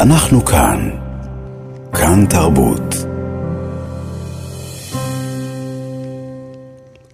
אנחנו כאן. כאן תרבות.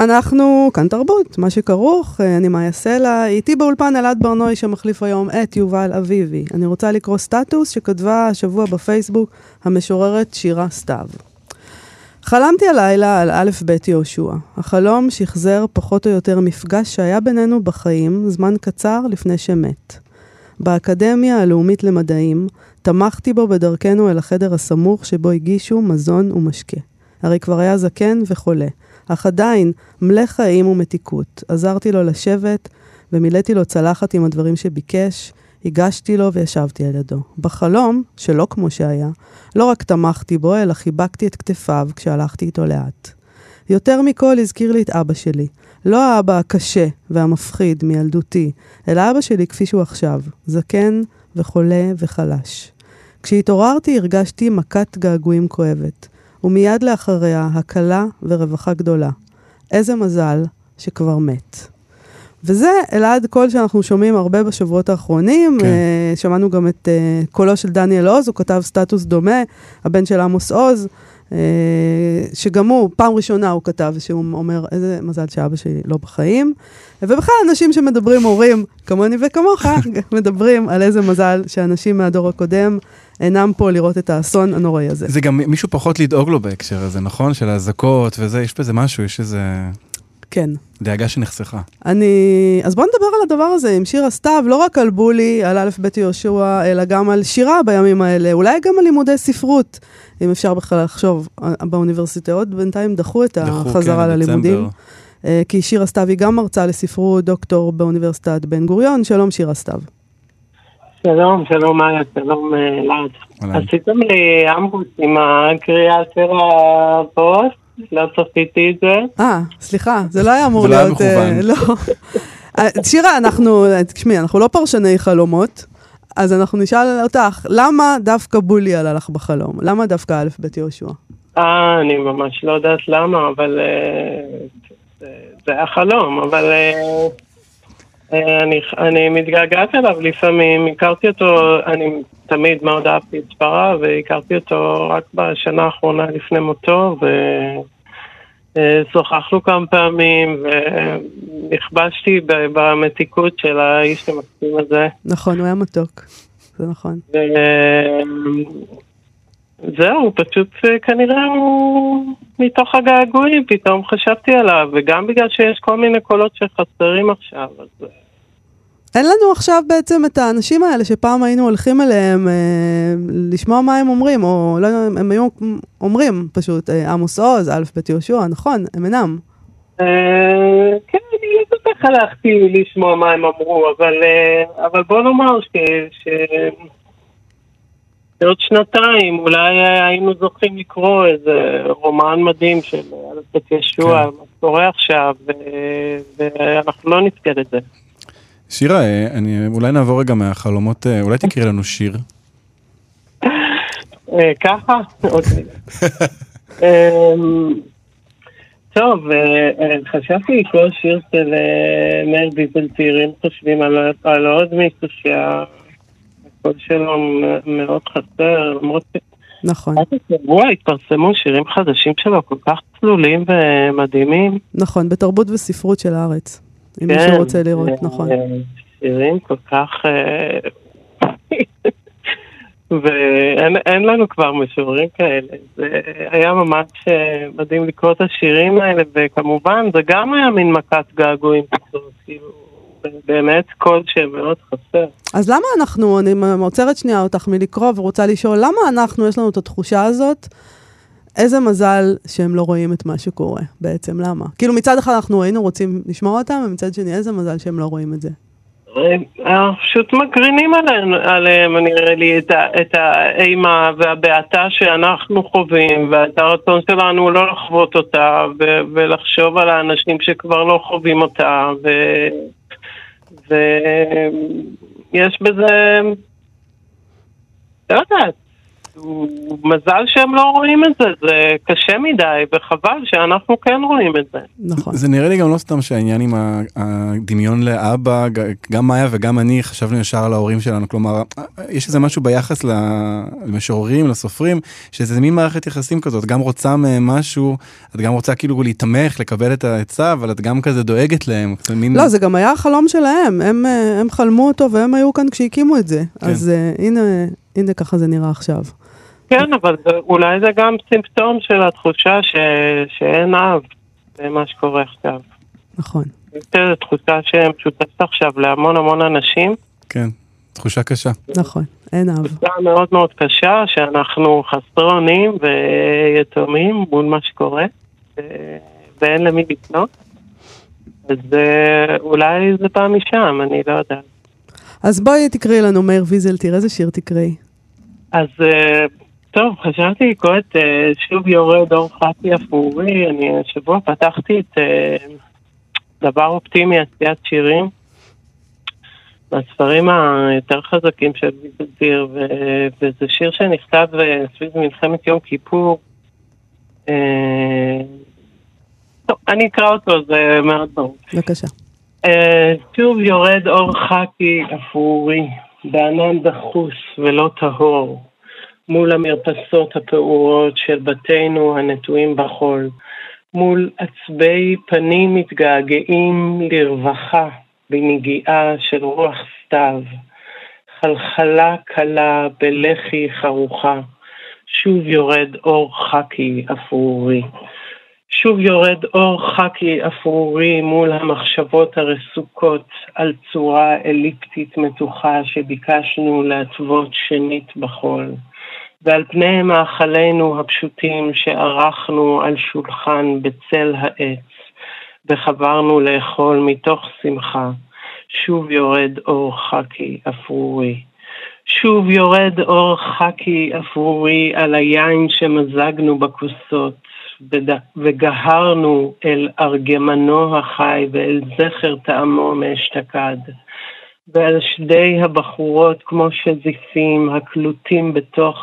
אנחנו כאן תרבות, מה שכרוך, אה, אני מאיה סלע, איתי באולפן אלעד ברנועי שמחליף היום את יובל אביבי. אני רוצה לקרוא סטטוס שכתבה השבוע בפייסבוק המשוררת שירה סתיו. חלמתי הלילה על א' ב' יהושע. החלום שחזר פחות או יותר מפגש שהיה בינינו בחיים זמן קצר לפני שמת. באקדמיה הלאומית למדעים, תמכתי בו בדרכנו אל החדר הסמוך שבו הגישו מזון ומשקה. הרי כבר היה זקן וחולה, אך עדיין מלא חיים ומתיקות. עזרתי לו לשבת ומילאתי לו צלחת עם הדברים שביקש, הגשתי לו וישבתי על ידו. בחלום, שלא כמו שהיה, לא רק תמכתי בו, אלא חיבקתי את כתפיו כשהלכתי איתו לאט. יותר מכל הזכיר לי את אבא שלי. לא האבא הקשה והמפחיד מילדותי, אלא אבא שלי כפי שהוא עכשיו, זקן וחולה וחלש. כשהתעוררתי הרגשתי מכת געגועים כואבת, ומיד לאחריה הקלה ורווחה גדולה. איזה מזל שכבר מת. וזה אלעד קול שאנחנו שומעים הרבה בשבועות האחרונים. כן. Uh, שמענו גם את uh, קולו של דניאל עוז, הוא כתב סטטוס דומה, הבן של עמוס עוז, שגם הוא, פעם ראשונה הוא כתב שהוא אומר, איזה מזל שאבא שלי לא בחיים. ובכלל, אנשים שמדברים, הורים, כמוני וכמוך, מדברים על איזה מזל שאנשים מהדור הקודם אינם פה לראות את האסון הנוראי הזה. זה גם מישהו פחות לדאוג לו בהקשר הזה, נכון? של האזעקות וזה, יש בזה משהו, יש איזה... כן. דאגה שנחסכה. אני... אז בוא נדבר על הדבר הזה עם שירה סתיו, לא רק על בולי, על א' ב' יהושע, אלא גם על שירה בימים האלה, אולי גם על לימודי ספרות, אם אפשר בכלל לחשוב. באוניברסיטאות בינתיים דחו את דחו, החזרה כן, ללימודים. דצמבר. כי שירה סתיו היא גם מרצה לספרות, דוקטור באוניברסיטת בן גוריון. שלום שירה סתיו. שלום, שלום מאיה, שלום אלעד. עשיתם לי אמבוס עם הקריאה של הפוסט? לא צפיתי את זה. אה, סליחה, זה לא היה אמור להיות... זה לא היה מכוון. לא. שירה, אנחנו, תשמעי, אנחנו לא פרשני חלומות, אז אנחנו נשאל אותך, למה דווקא בולי עלה לך בחלום? למה דווקא א' ב' יהושע? אה, אני ממש לא יודעת למה, אבל זה היה חלום, אבל אני, אני מתגעגעת אליו לפעמים, הכרתי אותו, אני תמיד מאוד אהבתי את ספרה, והכרתי אותו רק בשנה האחרונה לפני מותו, ושוחחנו כמה פעמים, ונכבשתי במתיקות של האיש המקסים הזה. נכון, הוא היה מתוק, זה נכון. ו... זהו, פשוט כנראה הוא מתוך הגעגועים, פתאום חשבתי עליו, וגם בגלל שיש כל מיני קולות שחסרים עכשיו, אז... אין לנו עכשיו בעצם את האנשים האלה שפעם היינו הולכים אליהם אה, לשמוע מה הם אומרים, או לא יודע, הם היו אומרים פשוט, אה, עמוס עוז, א' ב' יהושע, נכון, הם אינם. אה, כן, אני לא כל כך הלכתי לשמוע מה הם אמרו, אבל, אה, אבל בוא נאמר ש... ש... בעוד שנתיים אולי היינו זוכים לקרוא איזה רומן מדהים של א' ב' ישוע, כן. מה קורה עכשיו, ואנחנו לא נפקד את זה. שירה, אה, אני, אולי נעבור רגע מהחלומות, אה, אולי תקריא לנו שיר. אה, ככה? אמ, טוב, חשבתי לקרוא שיר של מאיר ביטל צעירים חושבים על עוד מישהו שהקול שלו מאוד חסר, למרות ש... נכון. עד השבוע התפרסמו שירים חדשים שלו כל כך צלולים ומדהימים. נכון, בתרבות וספרות של הארץ. אם כן, מישהו רוצה לראות, נכון. שירים כל כך... אה, ואין לנו כבר משוררים כאלה. זה היה ממש אה, מדהים לקרוא את השירים האלה, וכמובן זה גם היה מין מכת געגועים כאילו, באמת קול שמאוד חסר. אז למה אנחנו, אני עוצרת שנייה אותך מלקרוא ורוצה לשאול, למה אנחנו, יש לנו את התחושה הזאת איזה מזל שהם לא רואים את מה שקורה בעצם, למה? כאילו מצד אחד אנחנו היינו רוצים לשמוע אותם, ומצד שני איזה מזל שהם לא רואים את זה. אה, פשוט מקרינים עליהם, נראה לי, את, את האימה והבעתה שאנחנו חווים, ואת הרצון שלנו לא לחוות אותה, ו, ולחשוב על האנשים שכבר לא חווים אותה, ויש בזה, לא יודעת, מזל שהם לא רואים את זה, זה קשה מדי, וחבל שאנחנו כן רואים את זה. נכון. זה נראה לי גם לא סתם שהעניין עם הדמיון לאבא, גם מאיה וגם אני חשבנו ישר על ההורים שלנו, כלומר, יש איזה משהו ביחס למשוררים, לסופרים, שזה מין מערכת יחסים כזאת, גם רוצה מהם משהו, את גם רוצה כאילו להתמך, לקבל את העצה, אבל את גם כזה דואגת להם. זה מין... לא, זה גם היה החלום שלהם, הם, הם חלמו אותו והם היו כאן כשהקימו את זה. כן. אז uh, הנה, הנה ככה זה נראה עכשיו. כן, אבל זה, אולי זה גם סימפטום של התחושה ש, שאין אב במה שקורה עכשיו. נכון. יש איזו תחושה שמשותפת עכשיו להמון המון אנשים. כן, תחושה קשה. נכון, אין אב. תחושה מאוד מאוד קשה שאנחנו חסרי אונים ויתומים מול מה שקורה, ואין למי לקנות. אז אולי זה בא משם, אני לא יודעת. אז בואי תקראי לנו, מאיר ויזלטיר, איזה שיר תקראי? אז טוב, חשבתי לקרוא את שוב יורד אור חצי אפורי, אני השבוע פתחתי את דבר אופטימי, עשיית שירים, מהספרים היותר חזקים של ויזלטיר, וזה שיר שנכתב סביב מלחמת יום כיפור. טוב, אני אקרא אותו, זה מאוד ברור. בבקשה. שוב יורד אור חכי אפורי, בענן דחוס ולא טהור. מול המרפסות הפעורות של בתינו הנטועים בחול, מול עצבי פנים מתגעגעים לרווחה בנגיעה של רוח סתיו, חלחלה קלה בלחי חרוכה, שוב יורד אור חכי אפרורי. שוב יורד אור חכי אפרורי מול המחשבות הרסוקות על צורה אליפטית מתוחה שביקשנו להתוות שנית בחול. ועל פני מאכלינו הפשוטים שערכנו על שולחן בצל העץ, וחברנו לאכול מתוך שמחה, שוב יורד אור חכי אפרורי. שוב יורד אור חכי אפרורי על היין שמזגנו בכוסות, וגהרנו אל ארגמנו החי ואל זכר טעמו מאשתקד. ועל שדי הבחורות כמו שזיפים הקלוטים בתוך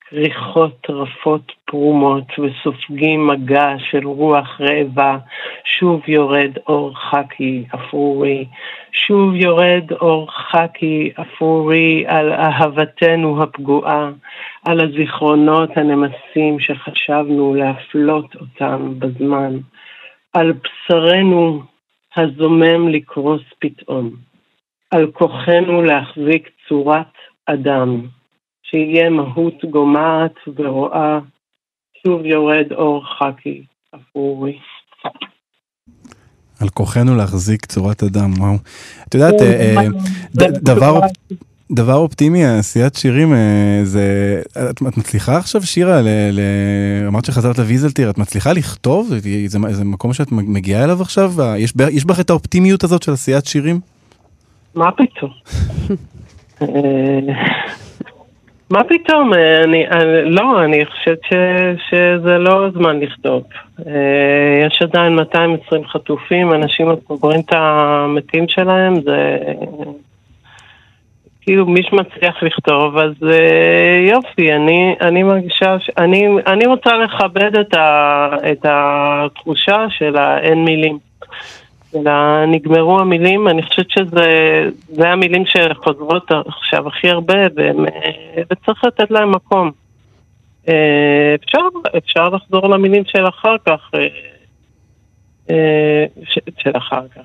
כריכות רפות פרומות וסופגים מגע של רוח רעבה, שוב יורד אור חכי אפרורי, שוב יורד אור חכי אפרורי על אהבתנו הפגועה, על הזיכרונות הנמסים שחשבנו להפלות אותם בזמן, על בשרנו הזומם לקרוס פתאום, על כוחנו להחזיק צורת אדם. שיהיה מהות גומעת ורואה, שוב יורד אור חכי אפורי. על כוחנו להחזיק צורת אדם, וואו. את יודעת, כן, אה, אה, דבר... דבר אופטימי, עשיית שירים, אה, זה, את, את מצליחה עכשיו שירה, ל, ל, אמרת שחזרת לוויזלטיר, את מצליחה לכתוב? זה, זה מקום שאת מגיעה אליו עכשיו? יש, יש בך את האופטימיות הזאת של עשיית שירים? מה פתאום? מה פתאום, אה, אני, אני, לא, אני חושבת ש, שזה לא זמן לכתוב. אה, יש עדיין 220 חטופים, אנשים עוברים את המתים שלהם, זה כאילו מי שמצליח לכתוב, אז אה, יופי, אני, אני מרגישה, ש, אני, אני רוצה לכבד את, ה, את התחושה של האין מילים. אלא נגמרו המילים, אני חושבת שזה המילים שחוזרות עכשיו הכי הרבה, והם, וצריך לתת להם מקום. אה, אפשר, אפשר לחזור למילים של אחר כך, אה, אה, של אחר כך.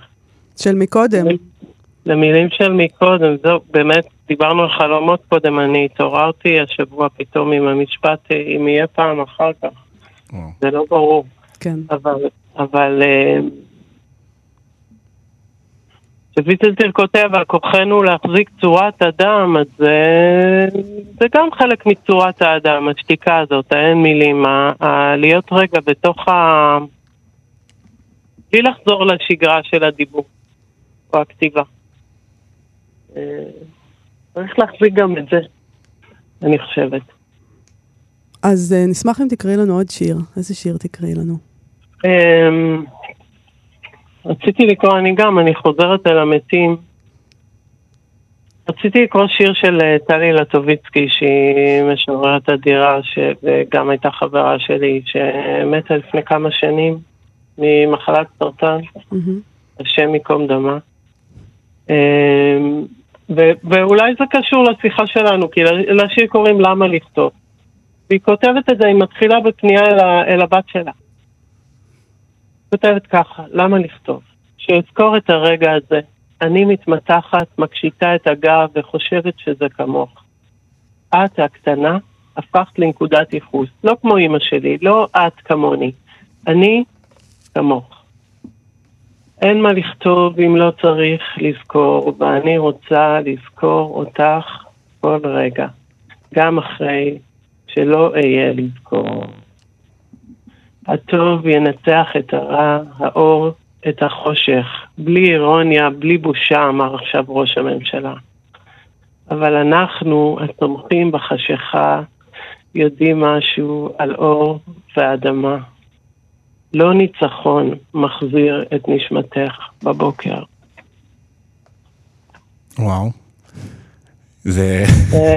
של מקודם. למילים של מקודם, זהו, באמת, דיברנו על חלומות קודם, אני התעוררתי השבוע פתאום עם המשפט, אם יהיה פעם אחר כך. זה לא ברור. כן. אבל, אבל שוויטלטיר כותב על כוחנו להחזיק צורת אדם, אז זה, זה גם חלק מצורת האדם, השתיקה הזאת, האין מילים, ה, ה, להיות רגע בתוך ה... בלי לחזור לשגרה של הדיבור או הכתיבה. אה, צריך להחזיק גם את זה, אני חושבת. אז אה, נשמח אם תקראי לנו עוד שיר. איזה שיר תקראי לנו? רציתי לקרוא, אני גם, אני חוזרת אל המתים. רציתי לקרוא שיר של אה, טלי לטוביצקי, שהיא משוררת אדירה, שגם הייתה חברה שלי, שמתה לפני כמה שנים ממחלת סרטן, השם ייקום דמה. אמ, ואולי זה קשור לשיחה שלנו, כי לשיר קוראים למה לכתוב. והיא כותבת את זה, היא מתחילה בפנייה אל, אל הבת שלה. כותבת ככה, למה לכתוב? שאזכור את הרגע הזה. אני מתמתחת, מקשיטה את הגב וחושבת שזה כמוך. את הקטנה הפכת לנקודת ייחוס, לא כמו אימא שלי, לא את כמוני, אני כמוך. אין מה לכתוב אם לא צריך לזכור, ואני רוצה לזכור אותך כל רגע, גם אחרי שלא אהיה לזכור. הטוב ינצח את הרע, האור את החושך, בלי אירוניה, בלי בושה, אמר עכשיו ראש הממשלה. אבל אנחנו, התומכים בחשיכה, יודעים משהו על אור ואדמה. לא ניצחון מחזיר את נשמתך בבוקר. וואו. זה... אה,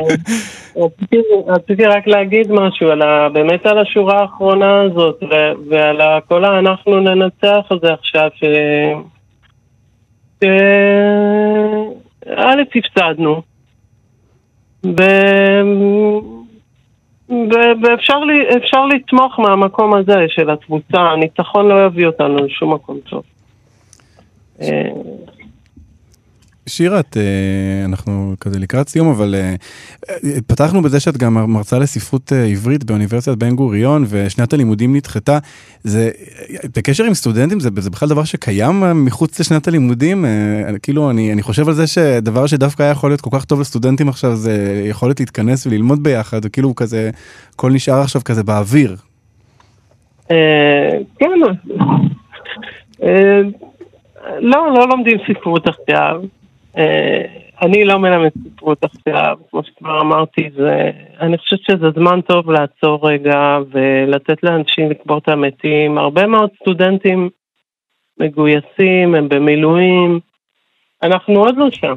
רציתי רק להגיד משהו על ה, באמת על השורה האחרונה הזאת ועל כל ה"אנחנו ננצח" הזה עכשיו, ש... א', הפסדנו, ואפשר לתמוך מהמקום הזה של התבוסה, הניצחון לא יביא אותנו לשום מקום טוב. אה, שירה, את, אה, אנחנו כזה לקראת סיום, אבל אה, פתחנו בזה שאת גם מרצה לספרות אה, עברית באוניברסיטת בן גוריון, ושנת הלימודים נדחתה. זה, בקשר עם סטודנטים, זה, זה בכלל דבר שקיים מחוץ לשנת הלימודים? כאילו, אני, אני חושב על זה שדבר שדווקא היה יכול להיות כל כך טוב לסטודנטים עכשיו, זה יכולת להתכנס וללמוד ביחד, וכאילו כזה, הכל נשאר עכשיו כזה באוויר. כן. לא, לא לומדים ספרות עכשיו. אה, אני לא מלמד ספרות עכשיו, כמו שכבר אמרתי, זה, אני חושבת שזה זמן טוב לעצור רגע ולתת לאנשים לקבור את המתים. הרבה מאוד סטודנטים מגויסים, הם במילואים, אנחנו עוד לא שם.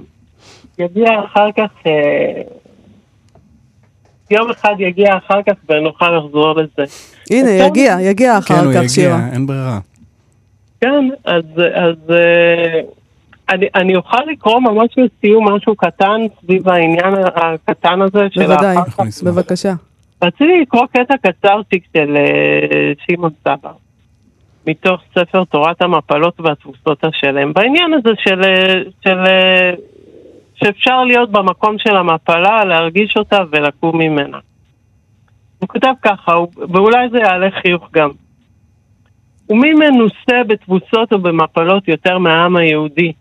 יגיע אחר כך, אה, יום אחד יגיע אחר כך ונוכל לחזור לזה. הנה, יגיע, יגיע אחר כן, כך, שירה. כן, הוא יגיע, אין ברירה. כן, אז, אז אה, אני, אני אוכל לקרוא ממש לסיום משהו קטן סביב העניין הקטן הזה של בוודאי, בבקשה. רציתי לקרוא קטע קצרצ'יק של uh, שמעון סבא, מתוך ספר תורת המפלות והתבוסות השלם, בעניין הזה של, אה, של, uh, שאפשר להיות במקום של המפלה, להרגיש אותה ולקום ממנה. הוא כותב ככה, ואולי זה יעלה חיוך גם. ומי מנוסה בתבוסות ובמפלות יותר מהעם היהודי?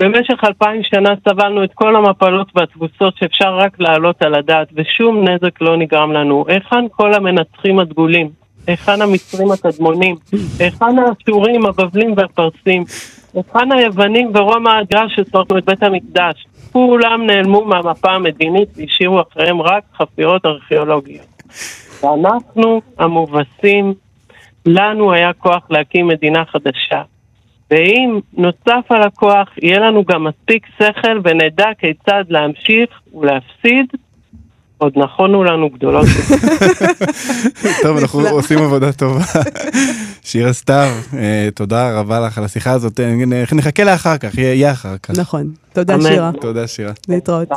במשך אלפיים שנה סבלנו את כל המפלות והתבוסות שאפשר רק להעלות על הדעת, ושום נזק לא נגרם לנו. היכן כל המנצחים הדגולים? היכן המצרים הקדמונים? היכן האשורים, הבבלים והפרסים? היכן היוונים ורומא האדירה ששרדנו את בית המקדש? כולם נעלמו מהמפה המדינית והשאירו אחריהם רק חפירות ארכיאולוגיות. ואנחנו, המובסים, לנו היה כוח להקים מדינה חדשה. ואם נוסף על הכוח, יהיה לנו גם מספיק שכל ונדע כיצד להמשיך ולהפסיד, עוד נכונו לנו גדולות. טוב, אנחנו עושים עבודה טובה. שירה סתיו, אה, תודה רבה לך על השיחה הזאת. נחכה לאחר כך, יהיה אחר כך. נכון. תודה שירה. תודה שירה. להתראות.